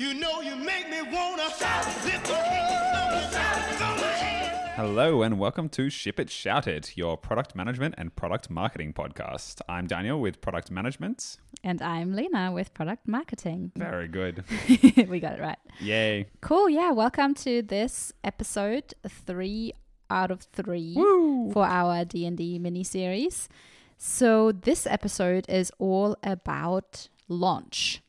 You know you make me wanna lift my hands, throw my hands. Hello and welcome to Ship It Shout It, your product management and product marketing podcast. I'm Daniel with Product Management. And I'm Lena with product marketing. Very good. we got it right. Yay. Cool. Yeah. Welcome to this episode three out of three for our D and D mini series. So this episode is all about launch,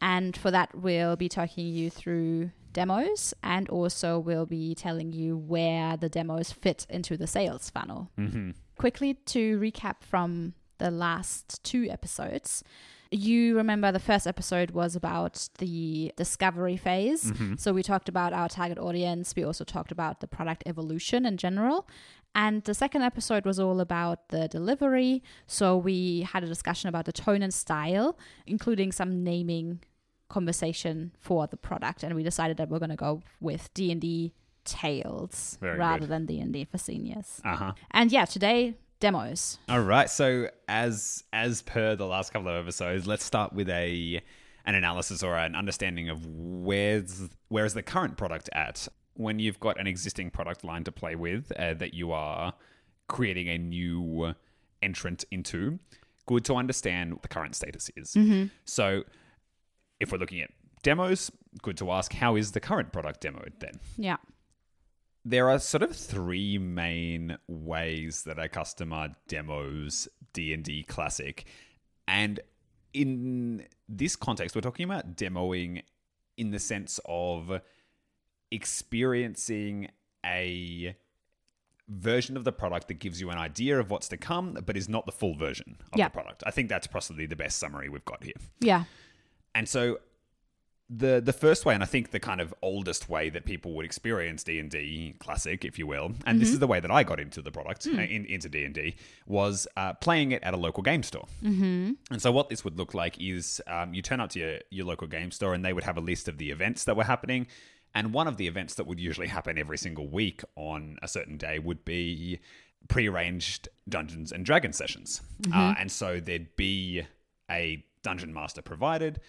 and for that we'll be talking you through demos, and also we'll be telling you where the demos fit into the sales funnel. Mm-hmm. Quickly to recap from the last two episodes. You remember the first episode was about the discovery phase. Mm-hmm. So we talked about our target audience. We also talked about the product evolution in general. And the second episode was all about the delivery. So we had a discussion about the tone and style, including some naming conversation for the product. And we decided that we're going to go with D&D Tales Very rather good. than D&D for seniors. Uh huh. And yeah, today demos. All right. So as as per the last couple of episodes, let's start with a an analysis or an understanding of where's where is the current product at when you've got an existing product line to play with uh, that you are creating a new entrant into. Good to understand what the current status is. So if we're looking at demos, good to ask how is the current product demoed then? Yeah. there are sort of three main ways that a customer demos D&D Classic. And in this context, we're talking about demoing in the sense of experiencing a version of the product that gives you an idea of what's to come, but is not the full version of Yeah. the product. I think that's possibly the best summary we've got here. Yeah. And so the the first way and I think the kind of oldest way that people would experience D&D classic if you will and this is the way that I got into the product uh, in, into D&D was uh, playing it at a local game store. Mm-hmm. And so what this would look like is um, you turn up to your, your local game store and they would have a list of the events that were happening and one of the events that would usually happen every single week on a certain day would be prearranged Dungeons and Dragons sessions. Uh, and so there'd be a dungeon master provided,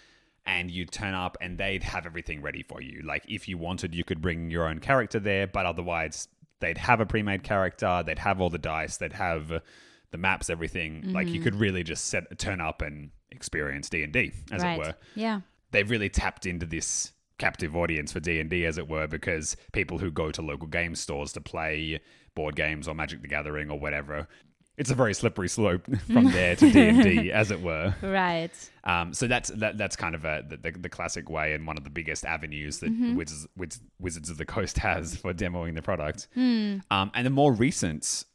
and you'd turn up and they'd have everything ready for you. Like if you wanted, you could bring your own character there, but otherwise, they'd have a pre made character, they'd have all the dice, they'd have the maps, everything. Like you mm-hmm. could really just set turn up and experience D and D, as right. it were Yeah. they've really tapped into this captive audience for D&D as it were because people who go to local game stores to play board games or Magic the Gathering or whatever it's a very slippery slope from there to D&D as it were Right. um, so that's that, that's kind of a, the, the, classic way and one of the biggest avenues that Wizards, Wiz, Wizards of the Coast has for demoing the product um, and the more recent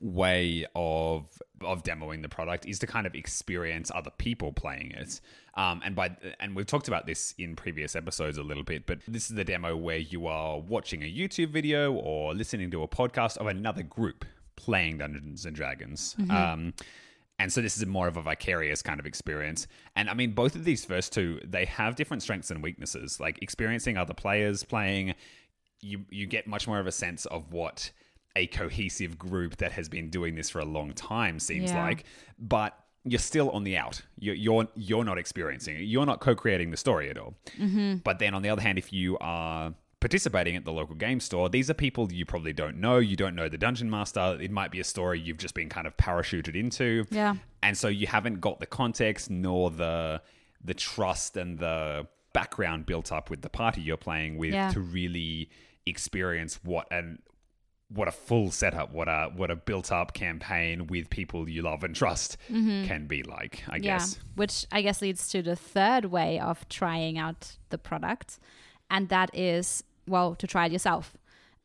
way of of demoing the product is to kind of experience other people playing it. Um, and by and we've talked about this in previous episodes a little bit, but this is the demo where you are watching a YouTube video or listening to a podcast of another group playing Dungeons and Dragons. Um, and so this is more of a vicarious kind of experience. And I mean, both of these first two, they have different strengths and weaknesses. Like experiencing other players playing, you you get much more of a sense of what a cohesive group that has been doing this for a long time seems Yeah. like. But you're still on the out. You're you're, you're not experiencing it. You're not co-creating the story at all. But then on the other hand, if you are participating at the local game store, these are people you probably don't know. You don't know the dungeon master. It might be a story you've just been kind of parachuted into. Yeah. And so you haven't got the context nor the the trust and the background built up with the party you're playing with Yeah. to really experience what an what a full setup, what a what a built up campaign with people you love and trust mm-hmm. can be like, I Yeah. guess. Which I guess leads to the third way of trying out the product. And that is, well, to try it yourself.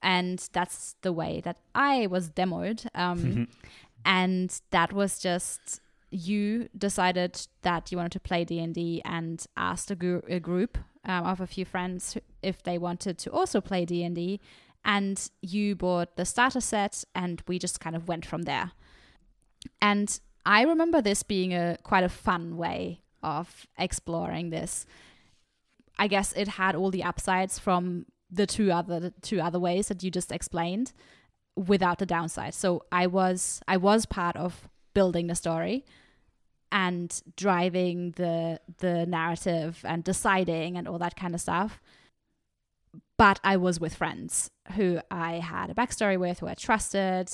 And that's the way that I was demoed. Um, and that was just you decided that you wanted to play D&D and asked a, gr- a group um, of a few friends if they wanted to also play D&D and you bought the starter set and we just kind of went from there. And I remember this being a quite a fun way of exploring this. I guess it had all the upsides from the two other two other ways that you just explained without the downside. So I was I was part of building the story and driving the the narrative and deciding and all that kind of stuff. But I was with friends who I had a backstory with, who I trusted.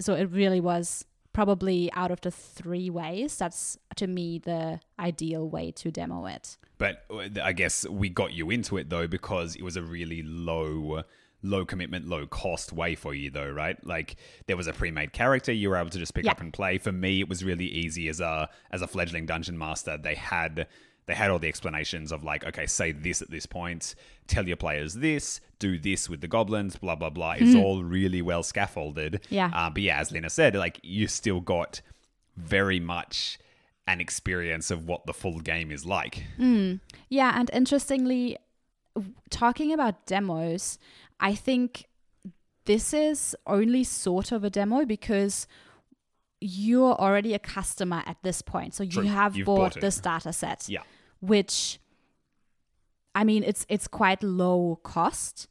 So it really was probably out of the three ways, that's to me the ideal way to demo it. But uh, I guess we got you into it though because it was a really low low commitment, low cost way for you though, right? Like there was a pre-made character you were able to just pick Yeah. up and play. For me, it was really easy as a as a fledgling dungeon master. They had they had all the explanations of like, okay, say this at this point, tell your players this, do this with the goblins, blah blah blah. It's all really well scaffolded. Yeah. Uh, but yeah, as Lena said, like you still got very much an experience of what the full game is like. Yeah, and interestingly, talking about demos, I think this is only sort of a demo because you're already a customer at this point. So you have You've bought, bought the starter set, Yeah. Which I mean it's it's quite low cost,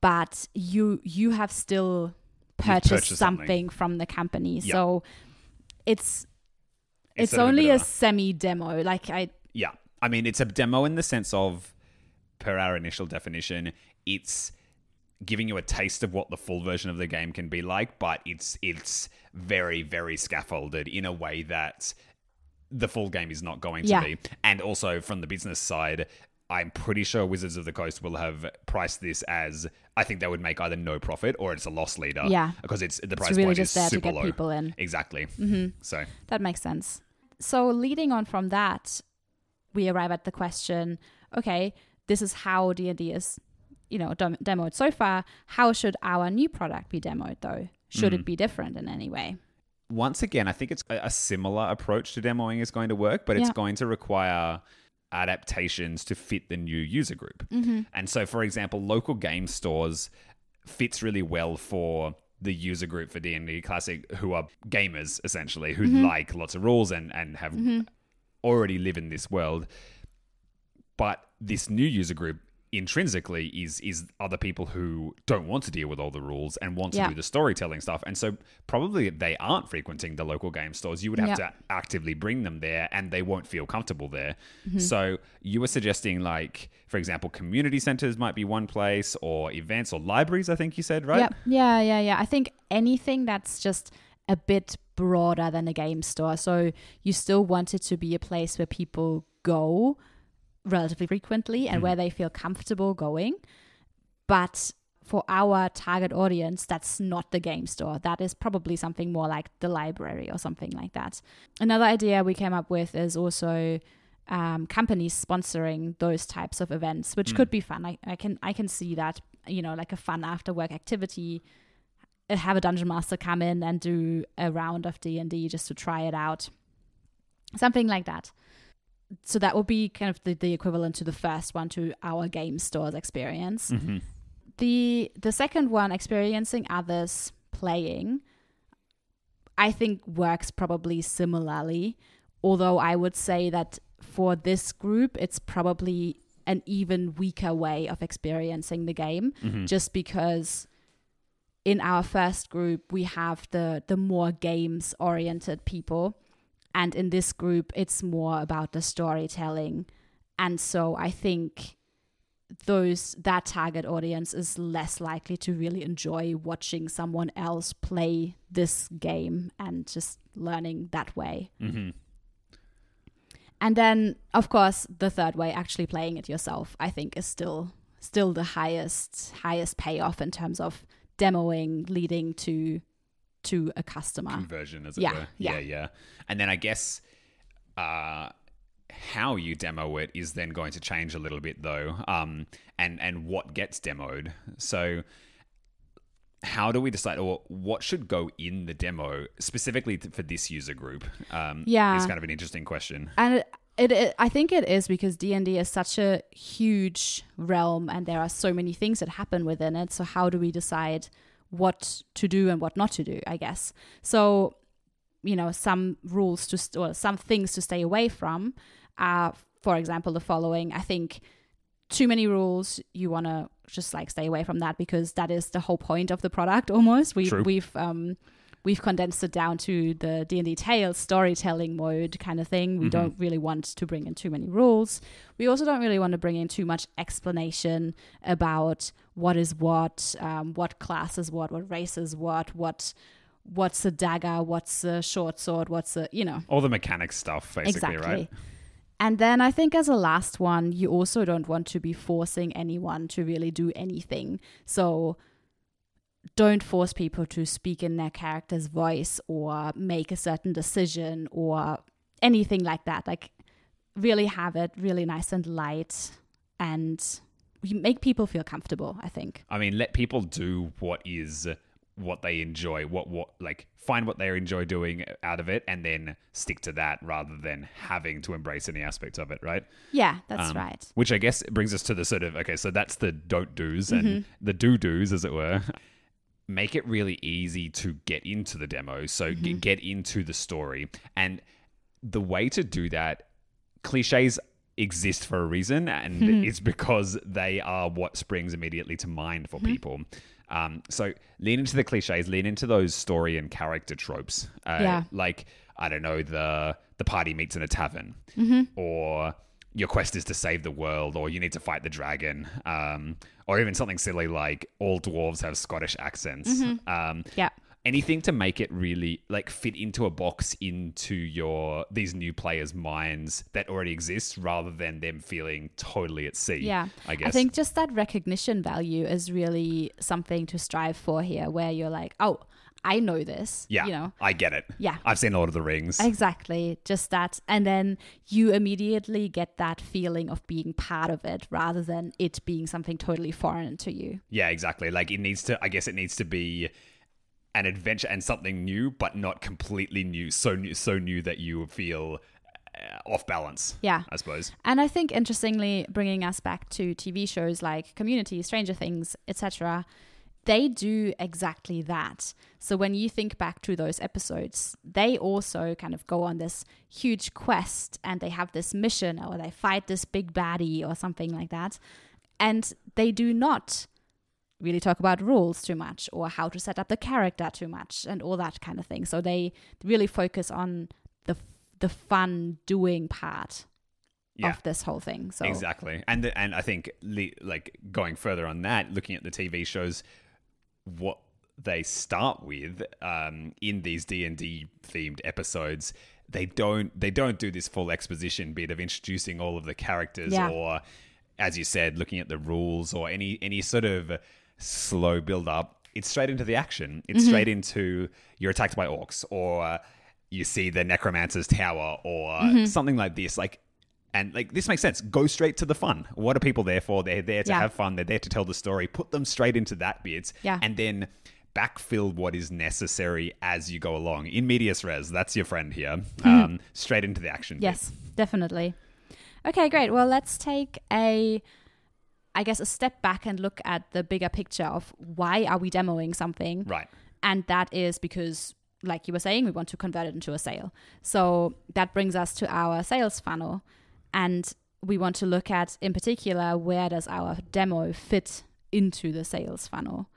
but you you have still purchased, purchased something. something. from the company. Yeah. So it's it's, sort only a a- semi demo. Like I Yeah. I mean, it's a demo in the sense of, per our initial definition, it's giving you a taste of what the full version of the game can be like, but it's it's very very scaffolded in a way that the full game is not going to Yeah. be. And also from the business side, I'm pretty sure Wizards of the Coast will have priced this as I think they would make either no profit or it's a loss leader. Yeah. because it's the price it's really point just is there to super get low. people in. Exactly. Mm-hmm. So That makes sense. So, leading on from that, we arrive at the question: Okay, this is how D and D is, you know, dem- demoed so far. How should our new product be demoed, though? Should Mm. it be different in any way? Once again, I think it's a a similar approach to demoing is going to work, but it's Yeah. going to require adaptations to fit the new user group. Mm-hmm. And so, for example, local game stores fits really well for the user group for D&D Classic who are gamers essentially who like lots of rules and and have already live in this world but this new user group intrinsically is is other people who don't want to deal with all the rules and want to Yeah. do the storytelling stuff and so probably they aren't frequenting the local game stores you would have Yeah. to actively bring them there and they won't feel comfortable there Mm-hmm. so you were suggesting like for example community centers might be one place or events or libraries i think you said right Yeah, yeah, yeah, yeah. I think anything that's just a bit broader than a game store. So you still want it to be a place where people go relatively frequently and where they feel comfortable going. But for our target audience, that's not the game store. That is probably something more like the library or something like that. Another idea we came up with is also um, companies sponsoring those types of events, which could be fun. I, I can I can see that you know like a fun after work activity. uh, Have a dungeon master come in and do a round of D and D just to try it out, something like that. So that would be kind of the, the equivalent to the first one to our game stores experience. Mm-hmm. The the second one, experiencing others playing, I think works probably similarly. Although I would say that for this group, it's probably an even weaker way of experiencing the game, mm-hmm. just because in our first group we have the the more games oriented people, and in this group it's more about the storytelling, and so I think those that target audience is less likely to really enjoy watching someone else play this game and just learning that way. mm-hmm. And then, of course, the third way, actually playing it yourself, I think is still still the highest highest payoff in terms of demoing leading to to a customer. conversion as it Yeah, were. yeah. yeah, yeah. And then I guess uh, how you demo it is then going to change a little bit though, um, and and what gets demoed. So how do we decide, or what should go in the demo specifically for this user group? Um, Yeah. it's kind of an interesting question. and it, it, it i think it is because d&d is such a huge realm and there are so many things that happen within it so how do we decide what to do and what not to do i guess. So you know some rules to st- or some things to stay away from are for example the following. I think too many rules you want to just like stay away from that because that is the whole point of the product almost. We True. we've um we've condensed it down to the D&D Tales storytelling mode kind of thing. We don't really want to bring in too many rules. We also don't really want to bring in too much explanation about what is what, um, what class is what, what race is what, what what's a dagger, what's a short sword, what's a, you know. All the mechanics stuff, basically, Exactly. right? And then I think as a last one, you also don't want to be forcing anyone to really do anything. So don't force people to speak in their character's voice or make a certain decision or anything like that. Like really have it really nice and light and make people feel comfortable, I think. I mean, let people do what is what they enjoy, what what like find what they enjoy doing out of it, and then stick to that rather than having to embrace any aspect of it, right? Yeah, that's Um, right. Which I guess brings us to the sort of okay, so that's the don't do's and the do do's, as it were. Make it really easy to get into the demo, so g- get into the story, and the way to do that, cliches exist for a reason, and it's because they are what springs immediately to mind for people. Um, so lean into the cliches, lean into those story and character tropes. Uh, Yeah. like I don't know the the party meets in a tavern, or your quest is to save the world, or you need to fight the dragon, um, or even something silly like all dwarves have Scottish accents. Um, Yeah. anything to make it really like fit into a box into your these new players' minds that already exists, rather than them feeling totally at sea. Yeah. I guess. I think just that recognition value is really something to strive for here, where you're like, oh, I know this. yeah, You know, I get it. Yeah. I've seen Lord of the Rings. exactly. Just that. And then you immediately get that feeling of being part of it rather than it being something totally foreign to you. Yeah, exactly. Like it needs to. I guess it needs to be an adventure and something new, but not completely new. So new, so new that you feel uh, off balance. Yeah. I suppose. And I think interestingly, bringing us back to TV shows like Community, Stranger Things, etc., they do exactly that. So when you think back to those episodes, they also kind of go on this huge quest and they have this mission or they fight this big baddie or something like that. And they do not really talk about rules too much or how to set up the character too much and all that kind of thing. So they really focus on the the fun doing part Yeah. of this whole thing. So Exactly, and the, and I think like going further on that, looking at the TV shows, what they start with um, in these D and D themed episodes, they don't they don't do this full exposition bit of introducing all of the characters Yeah. or, as you said, looking at the rules or any any sort of slow build up. It's straight into the action. It's straight into you're attacked by orcs or you see the necromancer's tower or something like this. Like and like this makes sense. Go straight to the fun. What are people there for? They're there to Yeah. have fun. They're there to tell the story. Put them straight into that bit, Yeah. and then backfill what is necessary as you go along. In medias res, that's your friend here. Um, straight into the action. bit. Yes, definitely. Okay, great. Well, let's take a I guess a step back and look at the bigger picture of why are we demoing something? Right. And that is because like you were saying, we want to convert it into a sale. So that brings us to our sales funnel and we want to look at in particular where does our demo fit into the sales funnel.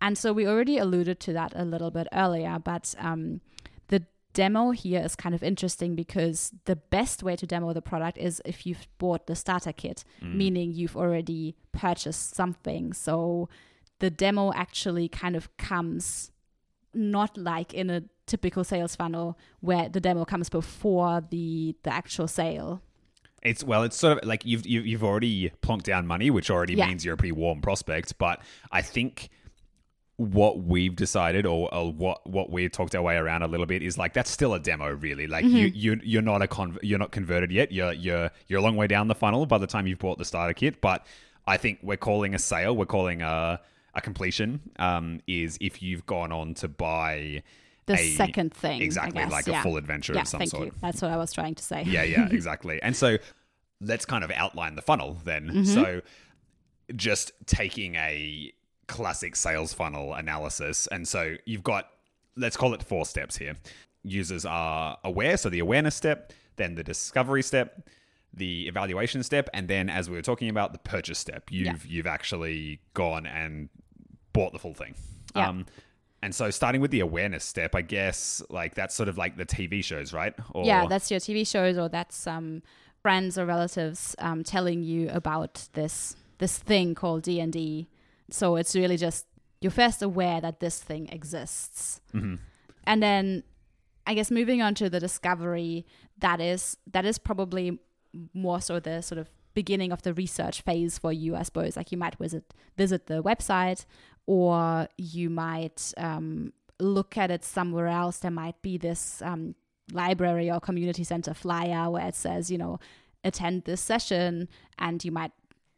And so we already alluded to that a little bit earlier, but um, the demo here is kind of interesting because the best way to demo the product is if you've bought the starter kit, meaning you've already purchased something. So the demo actually kind of comes not like in a typical sales funnel where the demo comes before the the actual sale. It's well, it's sort of like you've you've, you've already plonked down money, which already Yeah. means you're a pretty warm prospect. But I think what we've decided, or, or what what we've talked our way around a little bit, is like that's still a demo, really. Like you you you're not a con- you're not converted yet. You're you're you're a long way down the funnel by the time you've bought the starter kit. But I think we're calling a sale. We're calling a a completion. Um, is if you've gone on to buy The a- second thing, I exactly like yeah. a full adventure Yeah, of some thank sort. you. That's what I was trying to say. Yeah, yeah, exactly. and so let's kind of outline the funnel then. Mm-hmm. So just taking a classic sales funnel analysis. And so you've got, let's call it four steps here. Users are aware, so the awareness step, then the discovery step, the evaluation step, and then as we were talking about, the purchase step. You've Yeah. you've actually gone and bought the full thing. Yeah. Um, And so, starting with the awareness step, I guess, like that's sort of like the TV shows, right? Or, yeah, that's your TV shows or that's um, friends or relatives um, telling you about this this thing called D and D. So it's really just you're first aware that this thing exists, Mm-hmm. and then I guess moving on to the discovery that is that is probably more so the sort of beginning of the research phase for you, I suppose. Like you might visit visit the website, or you might um, look at it somewhere else. There might be this um, library or community center flyer where it says, you know, attend this session, and you might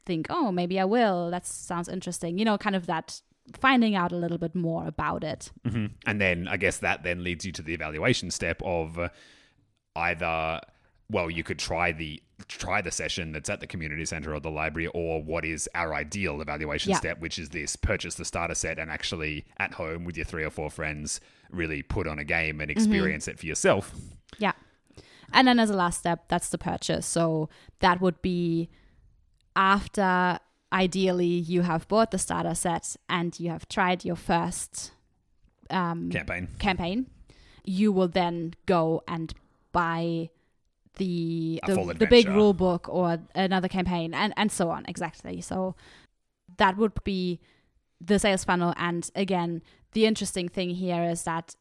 think, oh, maybe I will. That sounds interesting. You know, kind of that finding out a little bit more about it. hmm And then I guess that then leads you to the evaluation step of uh, either well, you could try the try the session that's at the community center or the library, or what is our ideal evaluation Yeah. step, which is this: purchase the starter set and actually at home with your three or four friends, really put on a game and experience it for yourself. Yeah. And then as a last step, that's the purchase. So that would be after ideally you have bought the starter set and you have tried your first um, Campaign. campaign, you will then go and buy the the, the big rule book or another campaign and, and so on exactly. So that would be the sales funnel. And again the interesting thing here is that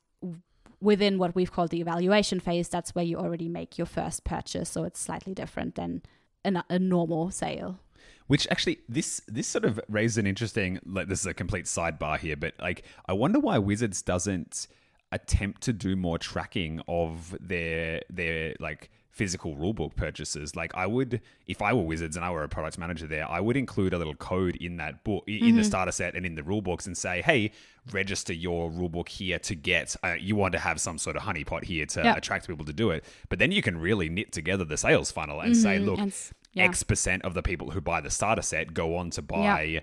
within what we've called the evaluation phase that's where you already make your first purchase. So it's slightly different than a, a normal sale. Which actually, this this sort of raises an interesting. Like, this is a complete sidebar here, but like, I wonder why Wizards doesn't attempt to do more tracking of their their like physical rulebook purchases. Like, I would, if I were Wizards and I were a product manager there, I would include a little code in that book, in the starter set and in the rulebooks, and say, hey, register your rulebook here to get. Uh, you want to have some sort of honeypot here to Yeah. attract people to do it, but then you can really knit together the sales funnel and say, look. and yeah. X percent of the people who buy the starter set go on to buy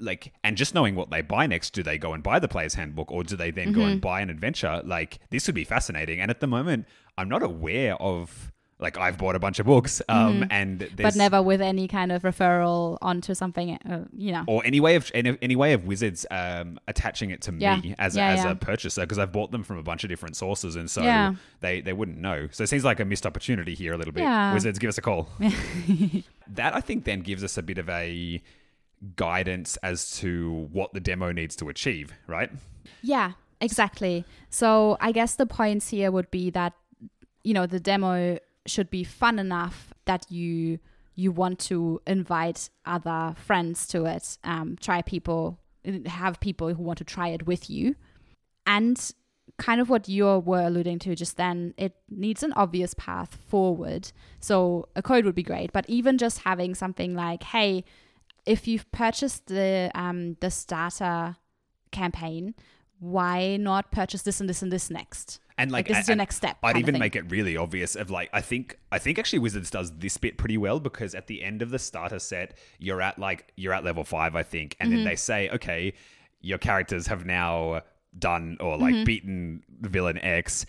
like and just knowing what they buy next do they go and buy the player's handbook or do they then go Mm-hmm. and buy an adventure like this would be fascinating and at the moment i'm not aware of like i've bought a bunch of books um and Mm-hmm. but never with any kind of referral onto something uh, you know or any way of any, any way of wizards um, attaching it to Yeah. me as, Yeah, as yeah. a purchaser because I've bought them from a bunch of different sources and so they they wouldn't know. So it seems like a missed opportunity here a little bit. Wizards, give us a call. that I think then gives us a bit of a guidance as to what the demo needs to achieve, right? Yeah, exactly. So I guess the points here would be that you know the demo should be fun enough that you you want to invite other friends to it, um, try people, have people who want to try it with you, and kind of what you were alluding to just then, it needs an obvious path forward. So a code would be great, but even just having something like, hey, if you've purchased the um, the starter campaign, why not purchase this and this and this next? And like, this is your next step. I'd even make it really obvious of like I think I think actually Wizards does this bit pretty well because at the end of the starter set you're at like you're at level five I think and Mm-hmm. then they say okay your characters have now done or like Mm-hmm. beaten villain X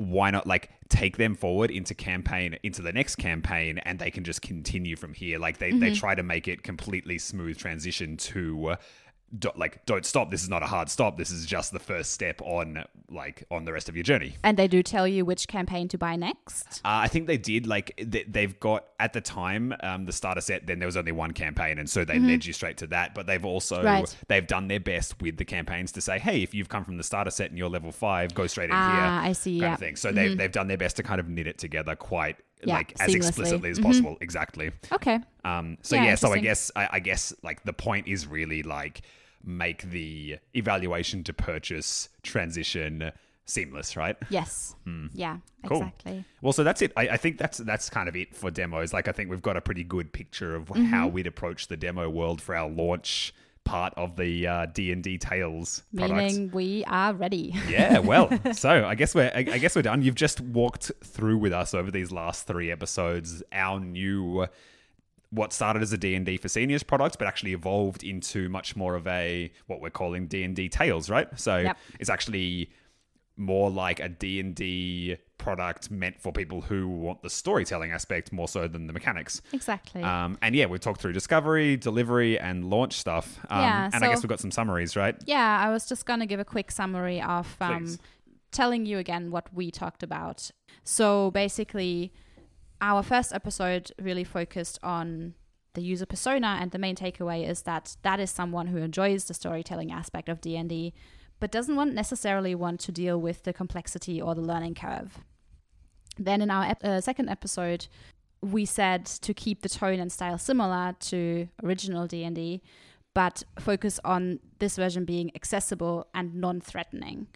why not like take them forward into campaign into the next campaign and they can just continue from here like they Mm-hmm. they try to make it completely smooth transition to do, like don't stop this is not a hard stop this is just the first step on like on the rest of your journey and they do tell you which campaign to buy next. uh, I think they did. Like they, they've got at the time um, the starter set. Then there was only one campaign, and so they led you straight to that. But they've also Mm-hmm. Right. they've done their best with the campaigns to say, hey, if you've come from the starter set and you're level five, go straight in Ah, here. I see, Kind yeah. Mm-hmm. of thing. So they've they've done their best to kind of knit it together quite Yeah, like as seamlessly. explicitly as Mhm. possible. Exactly. Okay. Um, so Yeah, yeah, so I guess I, I guess like the point is really like make the evaluation to purchase transition seamless, right? Yes. Yeah. Hmm. Cool. Exactly. Well, so that's it. I, I think that's that's kind of it for demos. Like, I think we've got a pretty good picture of Mm-hmm. how we'd approach the demo world for our launch part of the uh, D and D Tales product. Meaning we are ready. Yeah, well, so I guess we're I, I guess we're done. You've just walked through with us over these last three episodes our new what started as a D&D for seniors product but actually evolved into much more of a what we're calling D&D Tales, right? So Yep. it's actually more like a D&D product meant for people who want the storytelling aspect more so than the mechanics. Exactly. Um, and yeah, we've talked through discovery, delivery, and launch stuff. Um, Yeah, and I guess we've got some summaries, right? Yeah, I was just going to give a quick summary of um, telling you again what we talked about. So basically, our first episode really focused on the user persona, and the main takeaway is that that is someone who enjoys the storytelling aspect of D and D, but doesn't want necessarily want to deal with the complexity or the learning curve. Then in our ep- uh, second episode, we said to keep the tone and style similar to original D and D, but focus on this version being accessible and non-threatening.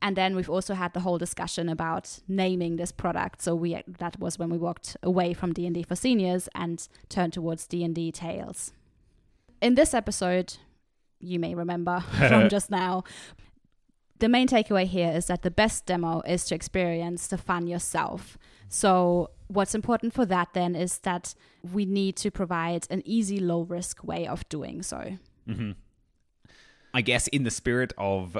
And then we've also had the whole discussion about naming this product. So we that was when we walked away from D and D for seniors and turned towards D and D Tales. In this episode, you may remember from just now, the main takeaway here is that the best demo is to experience the fun yourself. So, what's important for that then is that we need to provide an easy, low risk way of doing so. I guess in the spirit of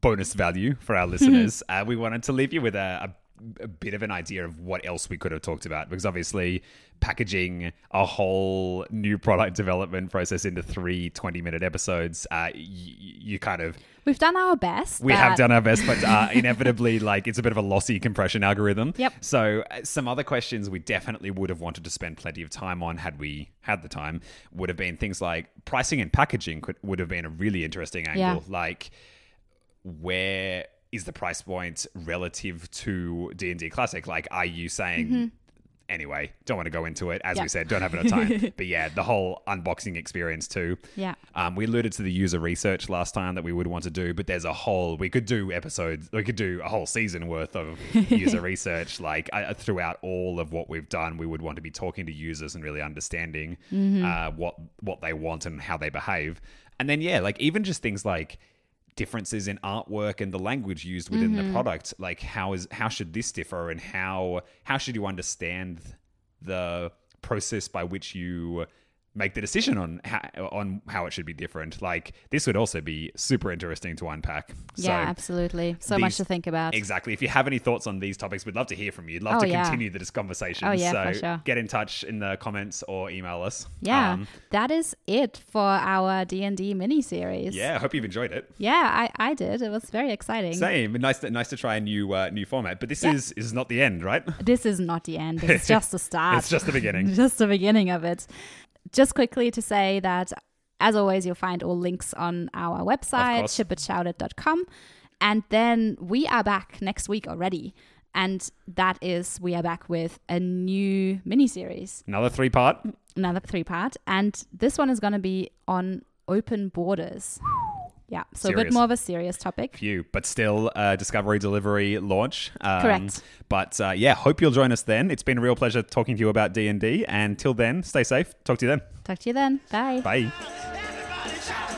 bonus value for our listeners, uh, we wanted to leave you with a, a, a bit of an idea of what else we could have talked about because obviously packaging a whole new product development process into three 20 minute episodes, uh, y- you kind of We've done our best. we have done our best, but uh, inevitably, like it's a bit of a lossy compression algorithm. Yep. So uh, some other questions we definitely would have wanted to spend plenty of time on had we had the time would have been things like pricing and packaging could would have been a really interesting angle. Yeah. Like where is the price point relative to D and D Classic? Like, are you saying? Anyway, don't want to go into it. As Yeah. we said, don't have enough time. but yeah, the whole unboxing experience too. Yeah. Um, we alluded to the user research last time that we would want to do, but there's a whole. We could do episodes. We could do a whole season worth of user research. Like uh, throughout all of what we've done, we would want to be talking to users and really understanding uh, what what they want and how they behave. And then yeah, like even just things like differences in artwork and the language used within the mm-hmm. product like how is how should this differ and how how should you understand the process by which you make the decision on how, on how it should be different like this would also be super interesting to unpack Yeah, so absolutely. So much to think about. Exactly. If you have any thoughts on these topics, we'd love to hear from you. We'd Love Oh, to yeah. continue this conversation. Oh, yeah, so for sure. get in touch in the comments or email us. Yeah, Um, that is it for our D and D mini series. yeah. I hope you've enjoyed it. yeah, I, I did. It was very exciting. Same. Nice to, nice to try a new uh, new format. But this Yeah. is is not the end, right? This is not the end. This is just the start. It's just the beginning. just the beginning of it. Just quickly to say that, as always, you'll find all links on our website, shipitshoutit.com. And then we are back next week already. And that is, we are back with a new mini series, Another three part. another three part. And this one is going to be on open borders. Yeah, so a bit more of a serious topic. Few, but still uh, discovery delivery launch. Um, Correct. But uh, yeah, hope you'll join us then. It's been a real pleasure talking to you about D and D. And till then, stay safe. Talk to you then. Talk to you then. Bye. Bye. Everybody shout, shout,